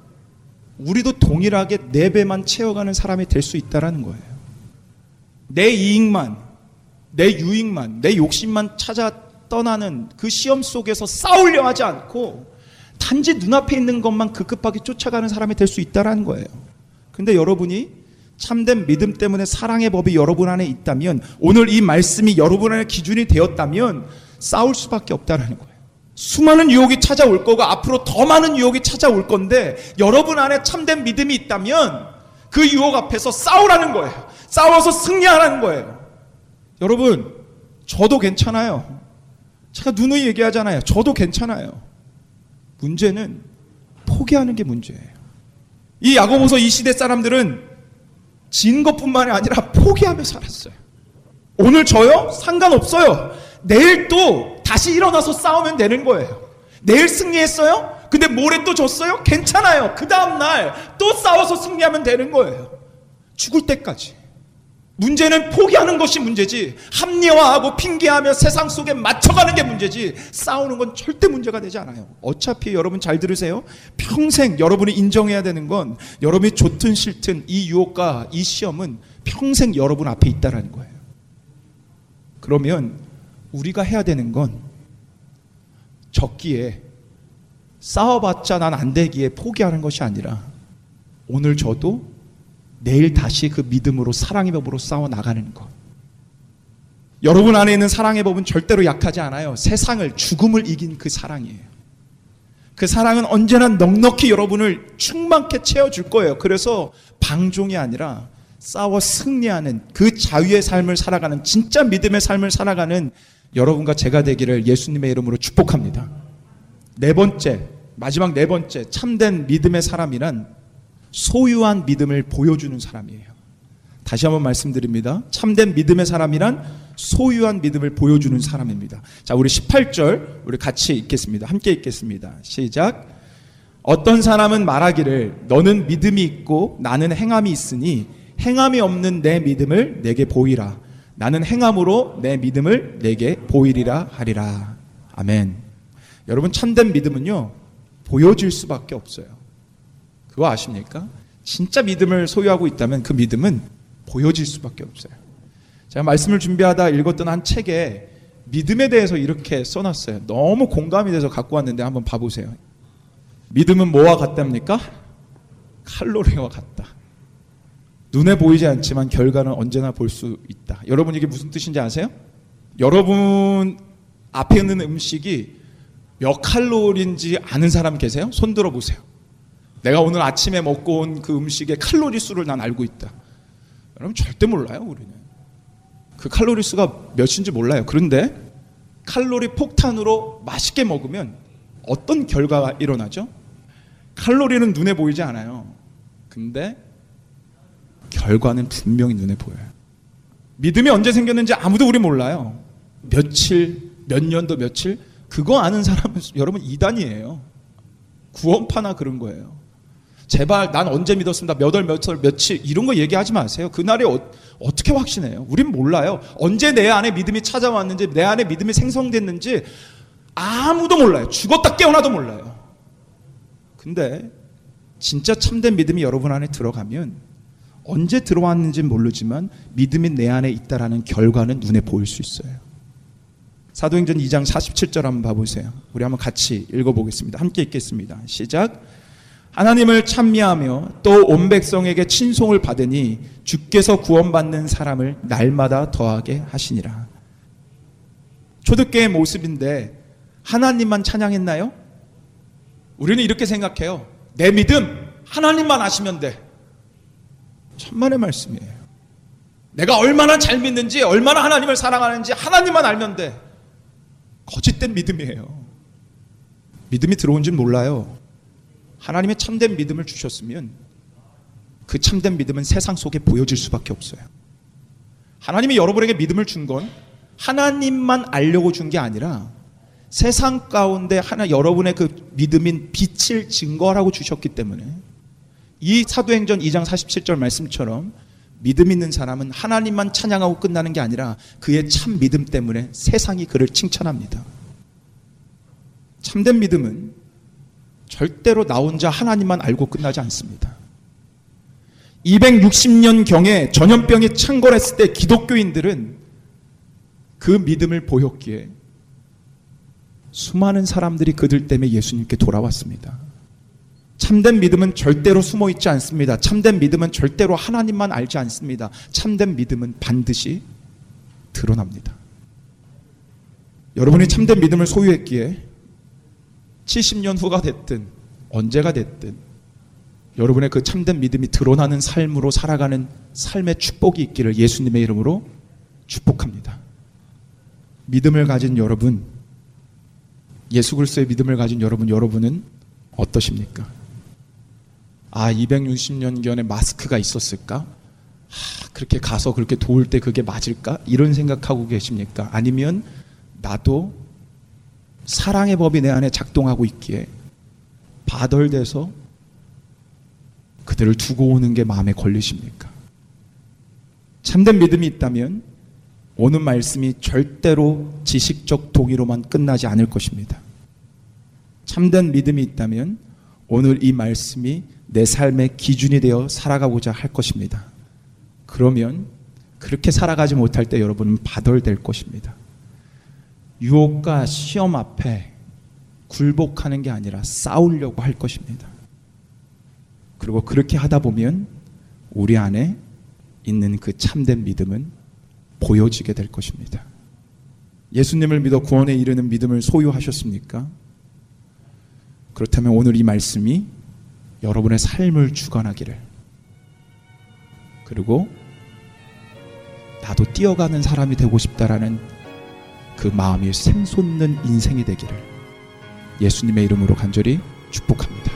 [SPEAKER 3] 우리도 동일하게 내 배만 채워가는 사람이 될 수 있다라는 거예요. 내 이익만, 내 유익만, 내 욕심만 찾아 떠나는 그 시험 속에서 싸우려 하지 않고 단지 눈앞에 있는 것만 급급하게 쫓아가는 사람이 될 수 있다라는 거예요. 근데 여러분이 참된 믿음 때문에 사랑의 법이 여러분 안에 있다면 오늘 이 말씀이 여러분 안에 기준이 되었다면 싸울 수밖에 없다라는 거예요. 수많은 유혹이 찾아올 거고 앞으로 더 많은 유혹이 찾아올 건데 여러분 안에 참된 믿음이 있다면 그 유혹 앞에서 싸우라는 거예요. 싸워서 승리하라는 거예요. 여러분, 저도 괜찮아요. 제가 누누이 얘기하잖아요. 저도 괜찮아요. 문제는 포기하는 게 문제예요. 이 야고보서 이 시대 사람들은 진 것뿐만이 아니라 포기하며 살았어요. 오늘 저요? 상관없어요. 내일 또 다시 일어나서 싸우면 되는 거예요. 내일 승리했어요? 근데 모레 또 졌어요? 괜찮아요. 그 다음날 또 싸워서 승리하면 되는 거예요. 죽을 때까지. 문제는 포기하는 것이 문제지 합리화하고 핑계하며 세상 속에 맞춰가는 게 문제지 싸우는 건 절대 문제가 되지 않아요. 어차피 여러분 잘 들으세요. 평생 여러분이 인정해야 되는 건 여러분이 좋든 싫든 이 유혹과 이 시험은 평생 여러분 앞에 있다라는 거예요. 그러면 우리가 해야 되는 건 적기에 싸워봤자 난 안 되기에 포기하는 것이 아니라 오늘 저도 내일 다시 그 믿음으로 사랑의 법으로 싸워 나가는 것. 여러분 안에 있는 사랑의 법은 절대로 약하지 않아요. 세상을 죽음을 이긴 그 사랑이에요. 그 사랑은 언제나 넉넉히 여러분을 충만케 채워줄 거예요. 그래서 방종이 아니라 싸워 승리하는 그 자유의 삶을 살아가는 진짜 믿음의 삶을 살아가는 여러분과 제가 되기를 예수님의 이름으로 축복합니다. 네 번째, 마지막 네 번째, 참된 믿음의 사람이란 소유한 믿음을 보여주는 사람이에요. 다시 한번 말씀드립니다. 참된 믿음의 사람이란 소유한 믿음을 보여주는 사람입니다. 자, 우리 18절 우리 같이 읽겠습니다. 함께 읽겠습니다. 시작. 어떤 사람은 말하기를 너는 믿음이 있고 나는 행함이 있으니 행함이 없는 내 믿음을 내게 보이라. 나는 행함으로 내 믿음을 내게 보이리라 하리라. 아멘. 여러분 참된 믿음은요. 보여질 수밖에 없어요. 그거 아십니까? 진짜 믿음을 소유하고 있다면 그 믿음은 보여질 수밖에 없어요. 제가 말씀을 준비하다 읽었던 한 책에 믿음에 대해서 이렇게 써놨어요. 너무 공감이 돼서 갖고 왔는데 한번 봐보세요. 믿음은 뭐와 같답니까? 칼로리와 같다. 눈에 보이지 않지만 결과는 언제나 볼 수 있다. 여러분 이게 무슨 뜻인지 아세요? 여러분 앞에 있는 음식이 몇 칼로리인지 아는 사람 계세요? 손 들어 보세요. 내가 오늘 아침에 먹고 온 그 음식의 칼로리 수를 난 알고 있다. 여러분 절대 몰라요, 우리는. 그 칼로리 수가 몇인지 몰라요. 그런데 칼로리 폭탄으로 맛있게 먹으면 어떤 결과가 일어나죠? 칼로리는 눈에 보이지 않아요. 근데 결과는 분명히 눈에 보여요. 믿음이 언제 생겼는지 아무도 우리 몰라요. 며칠, 몇 년도 며칠, 그거 아는 사람은 여러분 이단이에요. 구원파나 그런 거예요. 제발 난 언제 믿었습니다. 몇 월, 몇 월, 며칠 이런 거 얘기하지 마세요. 그날이 어, 떻게 확신해요? 우린 몰라요. 언제 내 안에 믿음이 찾아왔는지 내 안에 믿음이 생성됐는지 아무도 몰라요. 죽었다 깨어나도 몰라요. 근데 진짜 참된 믿음이 여러분 안에 들어가면 언제 들어왔는지는 모르지만 믿음이 내 안에 있다라는 결과는 눈에 보일 수 있어요. 사도행전 2장 47절 한번 봐보세요. 우리 한번 같이 읽어보겠습니다. 함께 읽겠습니다. 시작. 하나님을 찬미하며 또 온 백성에게 친송을 받으니 주께서 구원받는 사람을 날마다 더하게 하시니라. 초대교의 모습인데 하나님만 찬양했나요? 우리는 이렇게 생각해요. 내 믿음 하나님만 아시면 돼. 천만의 말씀이에요. 내가 얼마나 잘 믿는지, 얼마나 하나님을 사랑하는지 하나님만 알면 돼. 거짓된 믿음이에요. 믿음이 들어온지 몰라요. 하나님의 참된 믿음을 주셨으면 그 참된 믿음은 세상 속에 보여질 수밖에 없어요. 하나님이 여러분에게 믿음을 준 건 하나님만 알려고 준 게 아니라 세상 가운데 하나 여러분의 그 믿음인 빛을 증거하라고 주셨기 때문에 이 사도행전 2장 47절 말씀처럼 믿음 있는 사람은 하나님만 찬양하고 끝나는 게 아니라 그의 참 믿음 때문에 세상이 그를 칭찬합니다. 참된 믿음은 절대로 나 혼자 하나님만 알고 끝나지 않습니다. 260년 경에 전염병이 창궐했을 때 기독교인들은 그 믿음을 보였기에 수많은 사람들이 그들 때문에 예수님께 돌아왔습니다. 참된 믿음은 절대로 숨어 있지 않습니다. 참된 믿음은 절대로 하나님만 알지 않습니다. 참된 믿음은 반드시 드러납니다. 여러분이 참된 믿음을 소유했기에 70년 후가 됐든 언제가 됐든 여러분의 그 참된 믿음이 드러나는 삶으로 살아가는 삶의 축복이 있기를 예수님의 이름으로 축복합니다. 믿음을 가진 여러분, 예수 그리스도의 믿음을 가진 여러분, 여러분은 어떠십니까? 아, 260년경에 마스크가 있었을까? 아, 그렇게 가서 그렇게 도울 때 그게 맞을까? 이런 생각하고 계십니까? 아니면 나도 사랑의 법이 내 안에 작동하고 있기에 바덜돼서 그들을 두고 오는 게 마음에 걸리십니까? 참된 믿음이 있다면 오는 말씀이 절대로 지식적 동의로만 끝나지 않을 것입니다. 참된 믿음이 있다면 오늘 이 말씀이 내 삶의 기준이 되어 살아가고자 할 것입니다. 그러면 그렇게 살아가지 못할 때 여러분은 바덜될 것입니다. 유혹과 시험 앞에 굴복하는 게 아니라 싸우려고 할 것입니다. 그리고 그렇게 하다 보면 우리 안에 있는 그 참된 믿음은 보여지게 될 것입니다. 예수님을 믿어 구원에 이르는 믿음을 소유하셨습니까? 그렇다면 오늘 이 말씀이 여러분의 삶을 주관하기를 그리고 나도 뛰어가는 사람이 되고 싶다라는 그 마음이 샘솟는 인생이 되기를 예수님의 이름으로 간절히 축복합니다.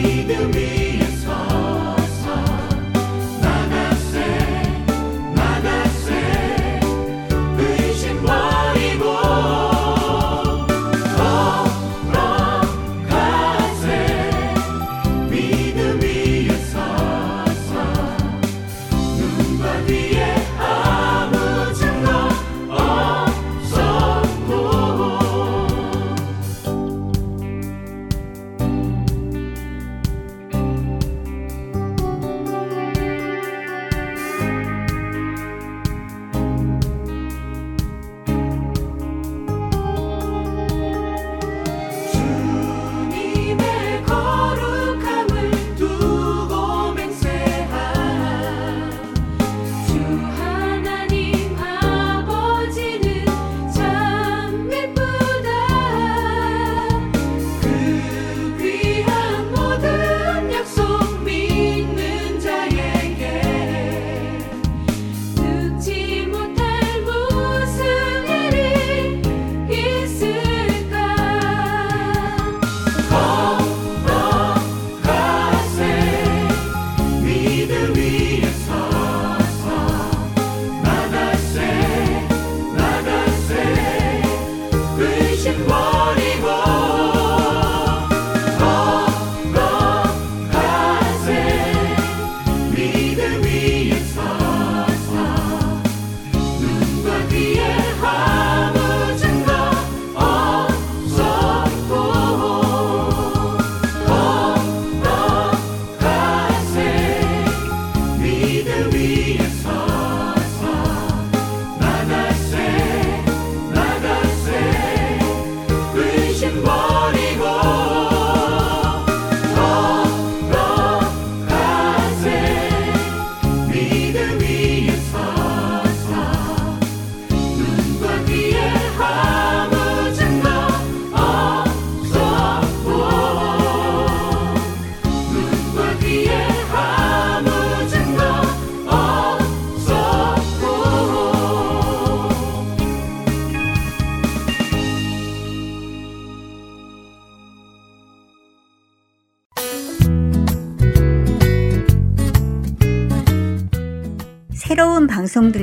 [SPEAKER 2] believe in me.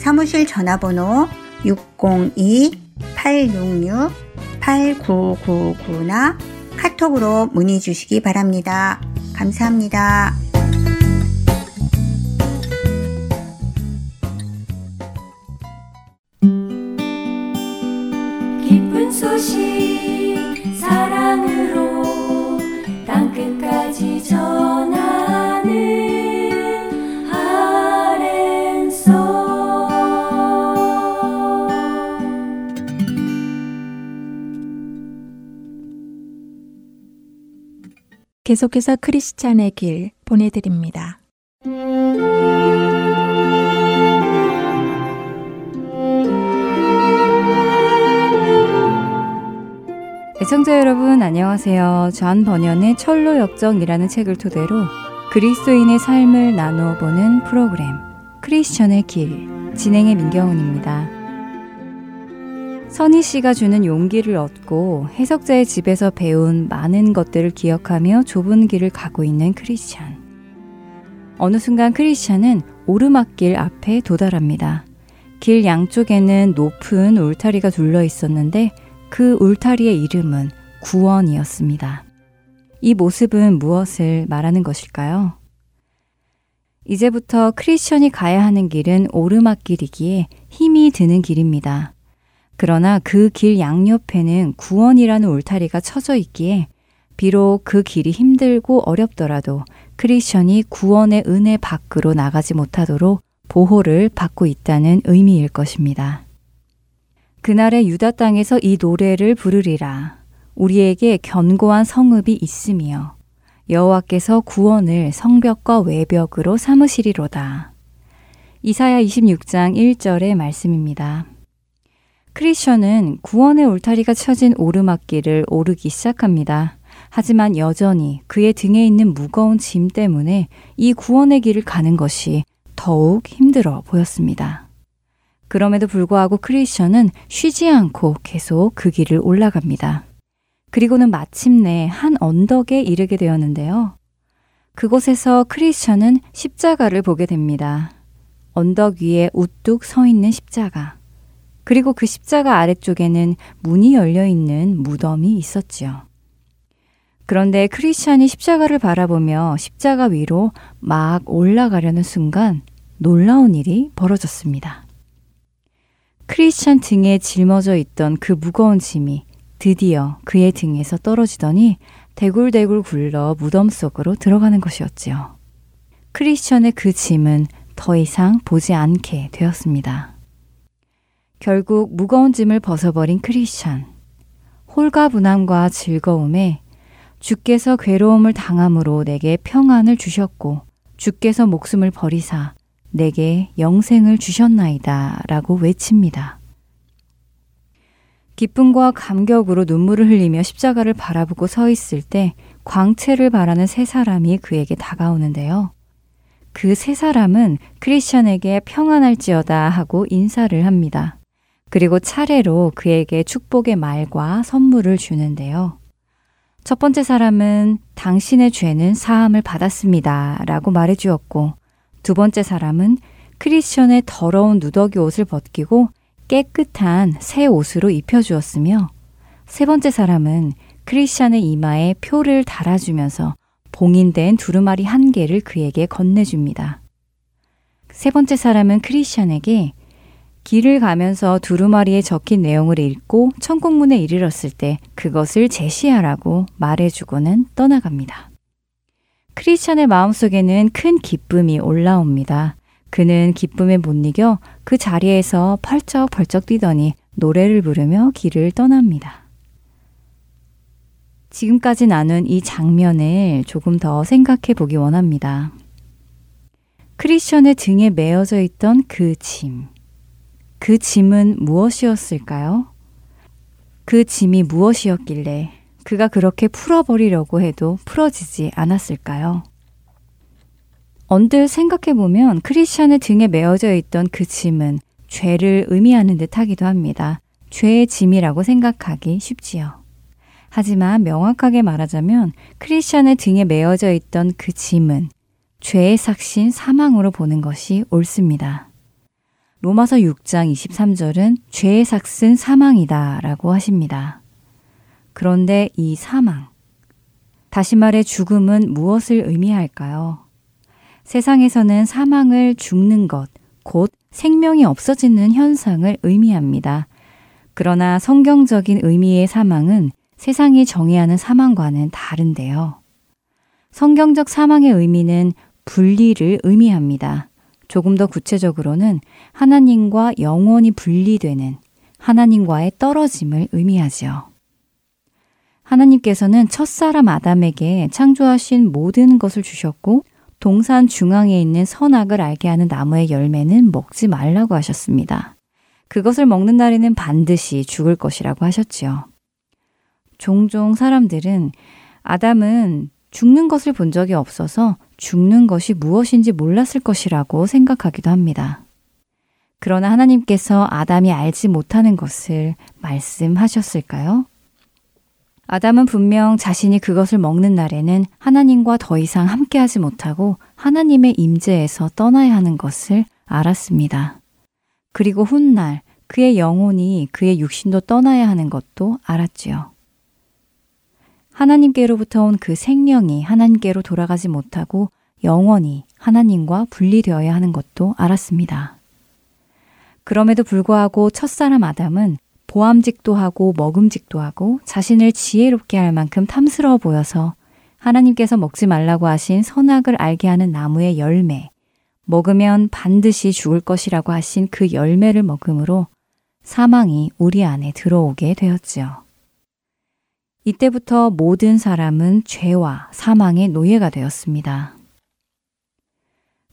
[SPEAKER 4] 사무실 전화번호 602-866-8999나 카톡으로 문의 주시기 바랍니다. 감사합니다.
[SPEAKER 5] 기쁜 소식 사랑으로 땅끝까지 전하
[SPEAKER 1] 계속해서 크리스찬의 길 보내드립니다.
[SPEAKER 6] 애청자 여러분 안녕하세요. 존 번연의 천로역정이라는 책을 토대로 그리스도인의 삶을 나누어 보는 프로그램 크리스천의 길 진행의 민경훈입니다. 선의 씨가 주는 용기를 얻고 해석자의 집에서 배운 많은 것들을 기억하며 좁은 길을 가고 있는 크리스찬. 어느 순간 크리스찬은 오르막길 앞에 도달합니다. 길 양쪽에는 높은 울타리가 둘러 있었는데 그 울타리의 이름은 구원이었습니다. 이 모습은 무엇을 말하는 것일까요? 이제부터 크리스천이 가야 하는 길은 오르막길이기에 힘이 드는 길입니다. 그러나 그 길 양옆에는 구원이라는 울타리가 쳐져 있기에 비록 그 길이 힘들고 어렵더라도 크리스천이 구원의 은혜 밖으로 나가지 못하도록 보호를 받고 있다는 의미일 것입니다. 그날의 유다 땅에서 이 노래를 부르리라. 우리에게 견고한 성읍이 있으며 여호와께서 구원을 성벽과 외벽으로 삼으시리로다. 이사야 26장 1절의 말씀입니다. 크리스천은 구원의 울타리가 쳐진 오르막길을 오르기 시작합니다. 하지만 여전히 그의 등에 있는 무거운 짐 때문에 이 구원의 길을 가는 것이 더욱 힘들어 보였습니다. 그럼에도 불구하고 크리스천은 쉬지 않고 계속 그 길을 올라갑니다. 그리고는 마침내 한 언덕에 이르게 되었는데요. 그곳에서 크리스천은 십자가를 보게 됩니다. 언덕 위에 우뚝 서 있는 십자가. 그리고 그 십자가 아래쪽에는 문이 열려 있는 무덤이 있었지요. 그런데 크리스찬이 십자가를 바라보며 십자가 위로 막 올라가려는 순간 놀라운 일이 벌어졌습니다. 크리스찬 등에 짊어져 있던 그 무거운 짐이 드디어 그의 등에서 떨어지더니 대굴대굴 굴러 무덤 속으로 들어가는 것이었지요. 크리스천의 그 짐은 더 이상 보지 않게 되었습니다. 결국 무거운 짐을 벗어버린 크리스찬. 홀가분함과 즐거움에 주께서 괴로움을 당함으로 내게 평안을 주셨고 주께서 목숨을 버리사 내게 영생을 주셨나이다 라고 외칩니다. 기쁨과 감격으로 눈물을 흘리며 십자가를 바라보고 서 있을 때 광채를 바라는 세 사람이 그에게 다가오는데요. 그 세 사람은 크리스천에게 평안할지어다 하고 인사를 합니다. 그리고 차례로 그에게 축복의 말과 선물을 주는데요. 첫 번째 사람은 당신의 죄는 사함을 받았습니다. 라고 말해 주었고, 두 번째 사람은 크리스천의 더러운 누더기 옷을 벗기고 깨끗한 새 옷으로 입혀 주었으며, 세 번째 사람은 크리스천의 이마에 표를 달아주면서 봉인된 두루마리 한 개를 그에게 건네줍니다. 세 번째 사람은 크리스천에게 길을 가면서 두루마리에 적힌 내용을 읽고 천국문에 이르렀을 때 그것을 제시하라고 말해주고는 떠나갑니다. 크리스천의 마음속에는 큰 기쁨이 올라옵니다. 그는 기쁨에 못 이겨 그 자리에서 펄쩍펄쩍 뛰더니 노래를 부르며 길을 떠납니다. 지금까지 나눈 이 장면을 조금 더 생각해 보기 원합니다. 크리스천의 등에 메어져 있던 그 짐. 그 짐은 무엇이었을까요? 그 짐이 무엇이었길래 그가 그렇게 풀어버리려고 해도 풀어지지 않았을까요? 언뜻 생각해보면 크리스천의 등에 메어져 있던 그 짐은 죄를 의미하는 듯 하기도 합니다. 죄의 짐이라고 생각하기 쉽지요. 하지만 명확하게 말하자면 크리스천의 등에 메어져 있던 그 짐은 죄의 삭신 사망으로 보는 것이 옳습니다. 로마서 6장 23절은 죄의 삭슨 사망이다 라고 하십니다. 그런데 이 사망, 다시 말해 죽음은 무엇을 의미할까요? 세상에서는 사망을 죽는 것, 곧 생명이 없어지는 현상을 의미합니다. 그러나 성경적인 의미의 사망은 세상이 정의하는 사망과는 다른데요. 성경적 사망의 의미는 분리를 의미합니다. 조금 더 구체적으로는 하나님과 영원히 분리되는 하나님과의 떨어짐을 의미하지요. 하나님께서는 첫사람 아담에게 창조하신 모든 것을 주셨고 동산 중앙에 있는 선악을 알게 하는 나무의 열매는 먹지 말라고 하셨습니다. 그것을 먹는 날에는 반드시 죽을 것이라고 하셨지요. 종종 사람들은 아담은 죽는 것을 본 적이 없어서 죽는 것이 무엇인지 몰랐을 것이라고 생각하기도 합니다. 그러나 하나님께서 아담이 알지 못하는 것을 말씀하셨을까요? 아담은 분명 자신이 그것을 먹는 날에는 하나님과 더 이상 함께하지 못하고 하나님의 임재에서 떠나야 하는 것을 알았습니다. 그리고 훗날 그의 영혼이 그의 육신도 떠나야 하는 것도 알았지요. 하나님께로부터 온 그 생명이 하나님께로 돌아가지 못하고 영원히 하나님과 분리되어야 하는 것도 알았습니다. 그럼에도 불구하고 첫사람 아담은 보암직도 하고 먹음직도 하고 자신을 지혜롭게 할 만큼 탐스러워 보여서 하나님께서 먹지 말라고 하신 선악을 알게 하는 나무의 열매, 먹으면 반드시 죽을 것이라고 하신 그 열매를 먹음으로 사망이 우리 안에 들어오게 되었지요. 이때부터 모든 사람은 죄와 사망의 노예가 되었습니다.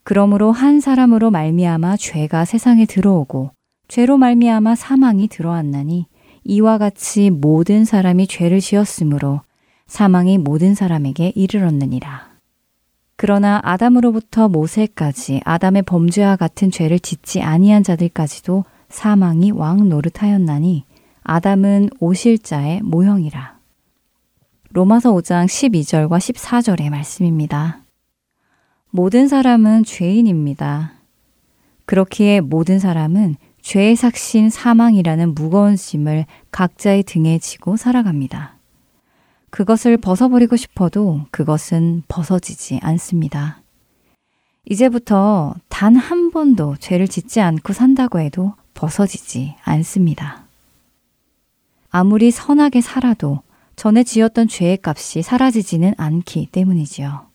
[SPEAKER 6] 그러므로 한 사람으로 말미암아 죄가 세상에 들어오고 죄로 말미암아 사망이 들어왔나니 이와 같이 모든 사람이 죄를 지었으므로 사망이 모든 사람에게 이르렀느니라. 그러나 아담으로부터 모세까지 아담의 범죄와 같은 죄를 짓지 아니한 자들까지도 사망이 왕 노릇하였나니 아담은 오실자의 모형이라. 로마서 5장 12절과 14절의 말씀입니다. 모든 사람은 죄인입니다. 그렇기에 모든 사람은 죄의 삭신 사망이라는 무거운 짐을 각자의 등에 지고 살아갑니다. 그것을 벗어버리고 싶어도 그것은 벗어지지 않습니다. 이제부터 단 한 번도 죄를 짓지 않고 산다고 해도 벗어지지 않습니다. 아무리 선하게 살아도 전에 지었던 죄의 값이 사라지지는 않기 때문이지요.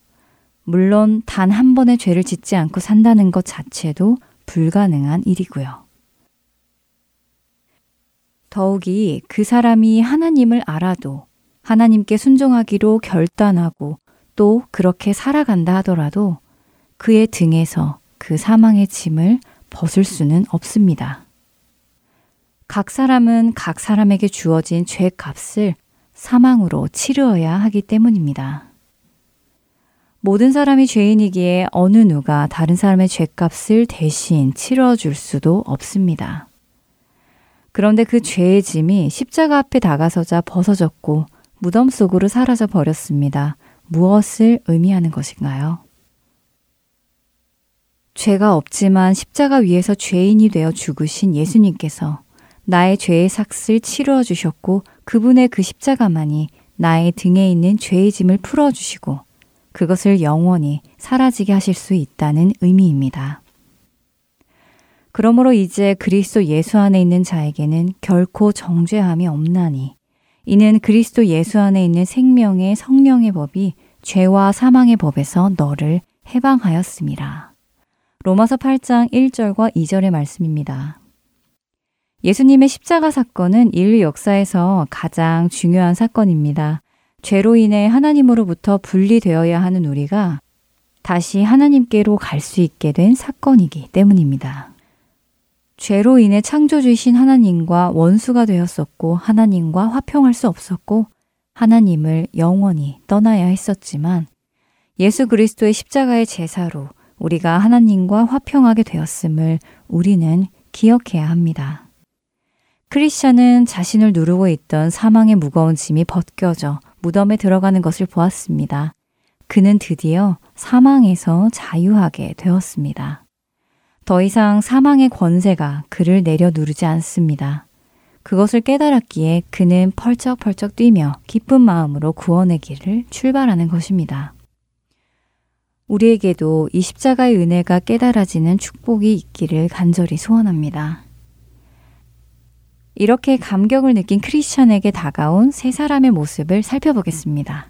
[SPEAKER 6] 물론 단 한 번의 죄를 짓지 않고 산다는 것 자체도 불가능한 일이고요. 더욱이 그 사람이 하나님을 알아도 하나님께 순종하기로 결단하고 또 그렇게 살아간다 하더라도 그의 등에서 그 사망의 짐을 벗을 수는 없습니다. 각 사람은 각 사람에게 주어진 죄 값을 사망으로 치르어야 하기 때문입니다. 모든 사람이 죄인이기에 어느 누가 다른 사람의 죄값을 대신 치러줄 수도 없습니다. 그런데 그 죄의 짐이 십자가 앞에 다가서자 벗어졌고 무덤 속으로 사라져 버렸습니다. 무엇을 의미하는 것인가요? 죄가 없지만 십자가 위에서 죄인이 되어 죽으신 예수님께서 나의 죄의 삭을 치루어 주셨고 그분의 그 십자가만이 나의 등에 있는 죄의 짐을 풀어 주시고 그것을 영원히 사라지게 하실 수 있다는 의미입니다. 그러므로 이제 그리스도 예수 안에 있는 자에게는 결코 정죄함이 없나니 이는 그리스도 예수 안에 있는 생명의 성령의 법이 죄와 사망의 법에서 너를 해방하였습니다. 로마서 8장 1절과 2절의 말씀입니다. 예수님의 십자가 사건은 인류 역사에서 가장 중요한 사건입니다. 죄로 인해 하나님으로부터 분리되어야 하는 우리가 다시 하나님께로 갈 수 있게 된 사건이기 때문입니다. 죄로 인해 창조주이신 하나님과 원수가 되었었고 하나님과 화평할 수 없었고 하나님을 영원히 떠나야 했었지만 예수 그리스도의 십자가의 제사로 우리가 하나님과 화평하게 되었음을 우리는 기억해야 합니다. 크리스천은 자신을 누르고 있던 사망의 무거운 짐이 벗겨져 무덤에 들어가는 것을 보았습니다. 그는 드디어 사망에서 자유하게 되었습니다. 더 이상 사망의 권세가 그를 내려 누르지 않습니다. 그것을 깨달았기에 그는 펄쩍펄쩍 뛰며 기쁜 마음으로 구원의 길을 출발하는 것입니다. 우리에게도 이 십자가의 은혜가 깨달아지는 축복이 있기를 간절히 소원합니다. 이렇게 감격을 느낀 크리스천에게 다가온 세 사람의 모습을 살펴보겠습니다.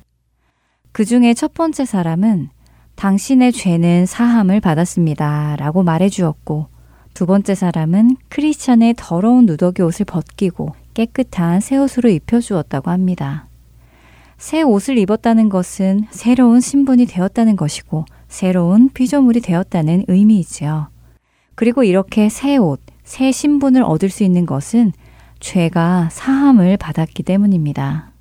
[SPEAKER 6] 그 중에 첫 번째 사람은 당신의 죄는 사함을 받았습니다. 라고 말해 주었고, 두 번째 사람은 크리스천의 더러운 누더기 옷을 벗기고 깨끗한 새 옷으로 입혀 주었다고 합니다. 새 옷을 입었다는 것은 새로운 신분이 되었다는 것이고, 새로운 피조물이 되었다는 의미이지요. 그리고 이렇게 새 옷, 새 신분을 얻을 수 있는 것은 죄가 사함을 받았기 때문입니다.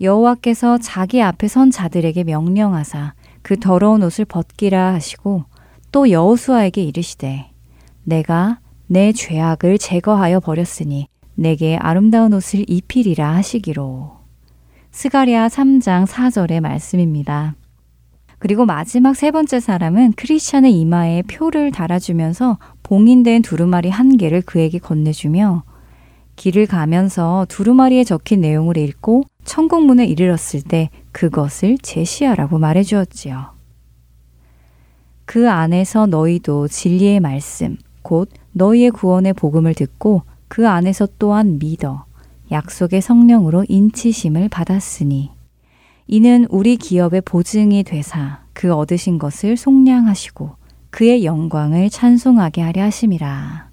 [SPEAKER 6] 여호와께서 자기 앞에 선 자들에게 명령하사 그 더러운 옷을 벗기라 하시고 또 여호수아에게 이르시되 내가 내 죄악을 제거하여 버렸으니 내게 아름다운 옷을 입히리라 하시기로. 스가리아 3장 4절의 말씀입니다. 그리고 마지막 세 번째 사람은 크리스찬의 이마에 표를 달아주면서 봉인된 두루마리 한 개를 그에게 건네주며 길을 가면서 두루마리에 적힌 내용을 읽고 천국문에 이르렀을 때 그것을 제시하라고 말해 주었지요. 그 안에서 너희도 진리의 말씀, 곧 너희의 구원의 복음을 듣고 그 안에서 또한 믿어 약속의 성령으로 인치심을 받았으니 이는 우리 기업의 보증이 되사 그 얻으신 것을 속량하시고 그의 영광을 찬송하게 하려 하심이라.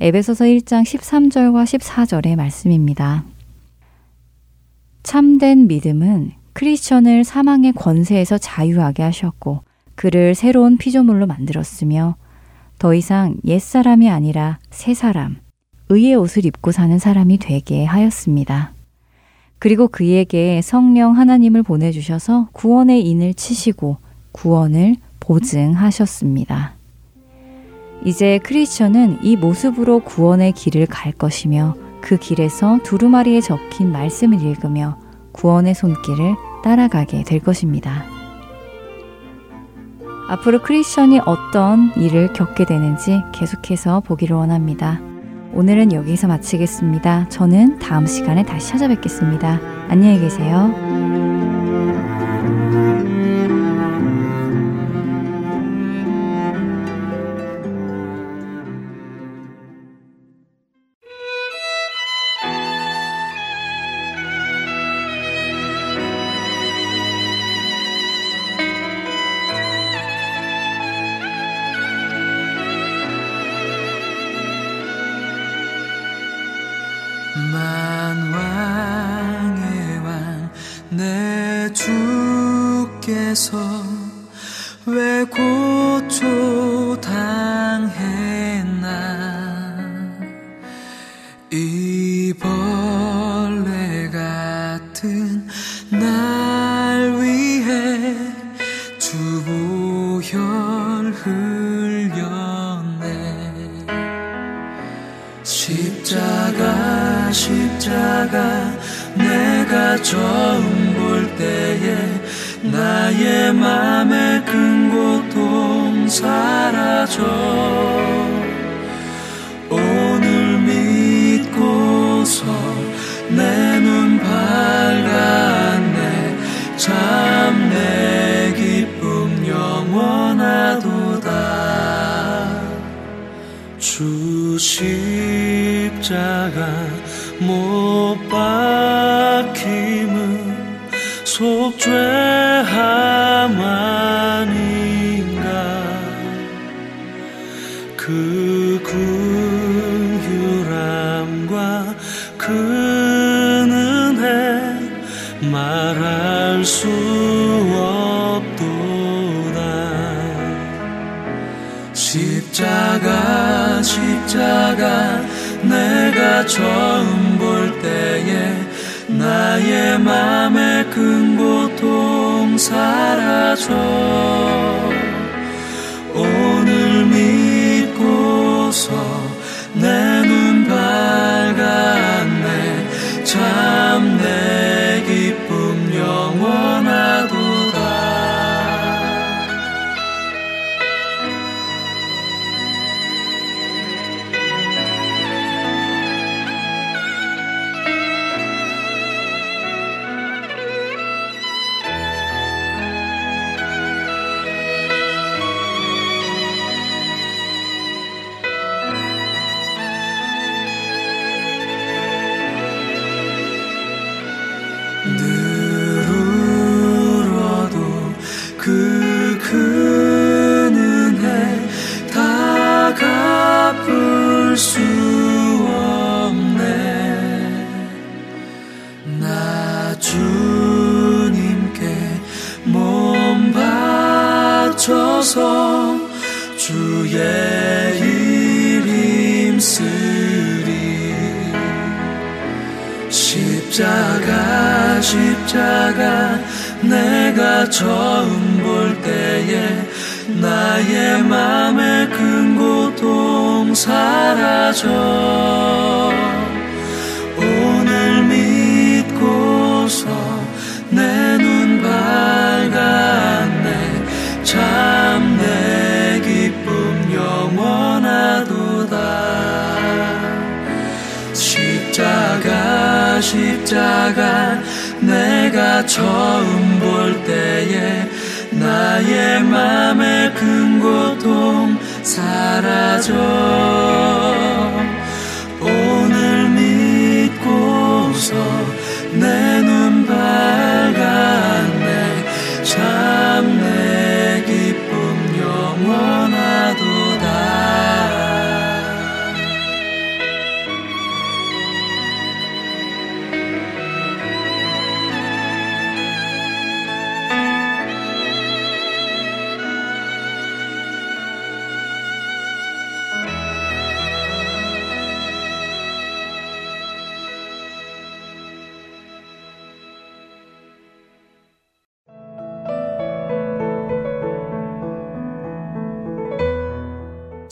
[SPEAKER 6] 에베소서 1장 13절과 14절의 말씀입니다. 참된 믿음은 크리스천을 사망의 권세에서 자유하게 하셨고 그를 새로운 피조물로 만들었으며 더 이상 옛사람이 아니라 새 사람, 의의 옷을 입고 사는 사람이 되게 하였습니다. 그리고 그에게 성령 하나님을 보내주셔서 구원의 인을 치시고 구원을 보증하셨습니다. 이제 크리스천은 이 모습으로 구원의 길을 갈 것이며 그 길에서 두루마리에 적힌 말씀을 읽으며 구원의 손길을 따라가게 될 것입니다. 앞으로 크리스천이 어떤 일을 겪게 되는지 계속해서 보기를 원합니다. 오늘은 여기서 마치겠습니다. 저는 다음 시간에 다시 찾아뵙겠습니다. 안녕히 계세요.
[SPEAKER 2] 참 내 기쁨 영원하도다. 주 십자가 못 박힘은 속죄함 십자가 십자가 내가 처음 볼 때에 나의 맘의 큰 고통 사라져 십자가 십자가 내가 처음 볼 때에 나의 맘의 큰 고통 사라져. 오늘 믿고서 내눈 십자가 내가 처음 볼 때에 나의 맘의 큰 고통 사라져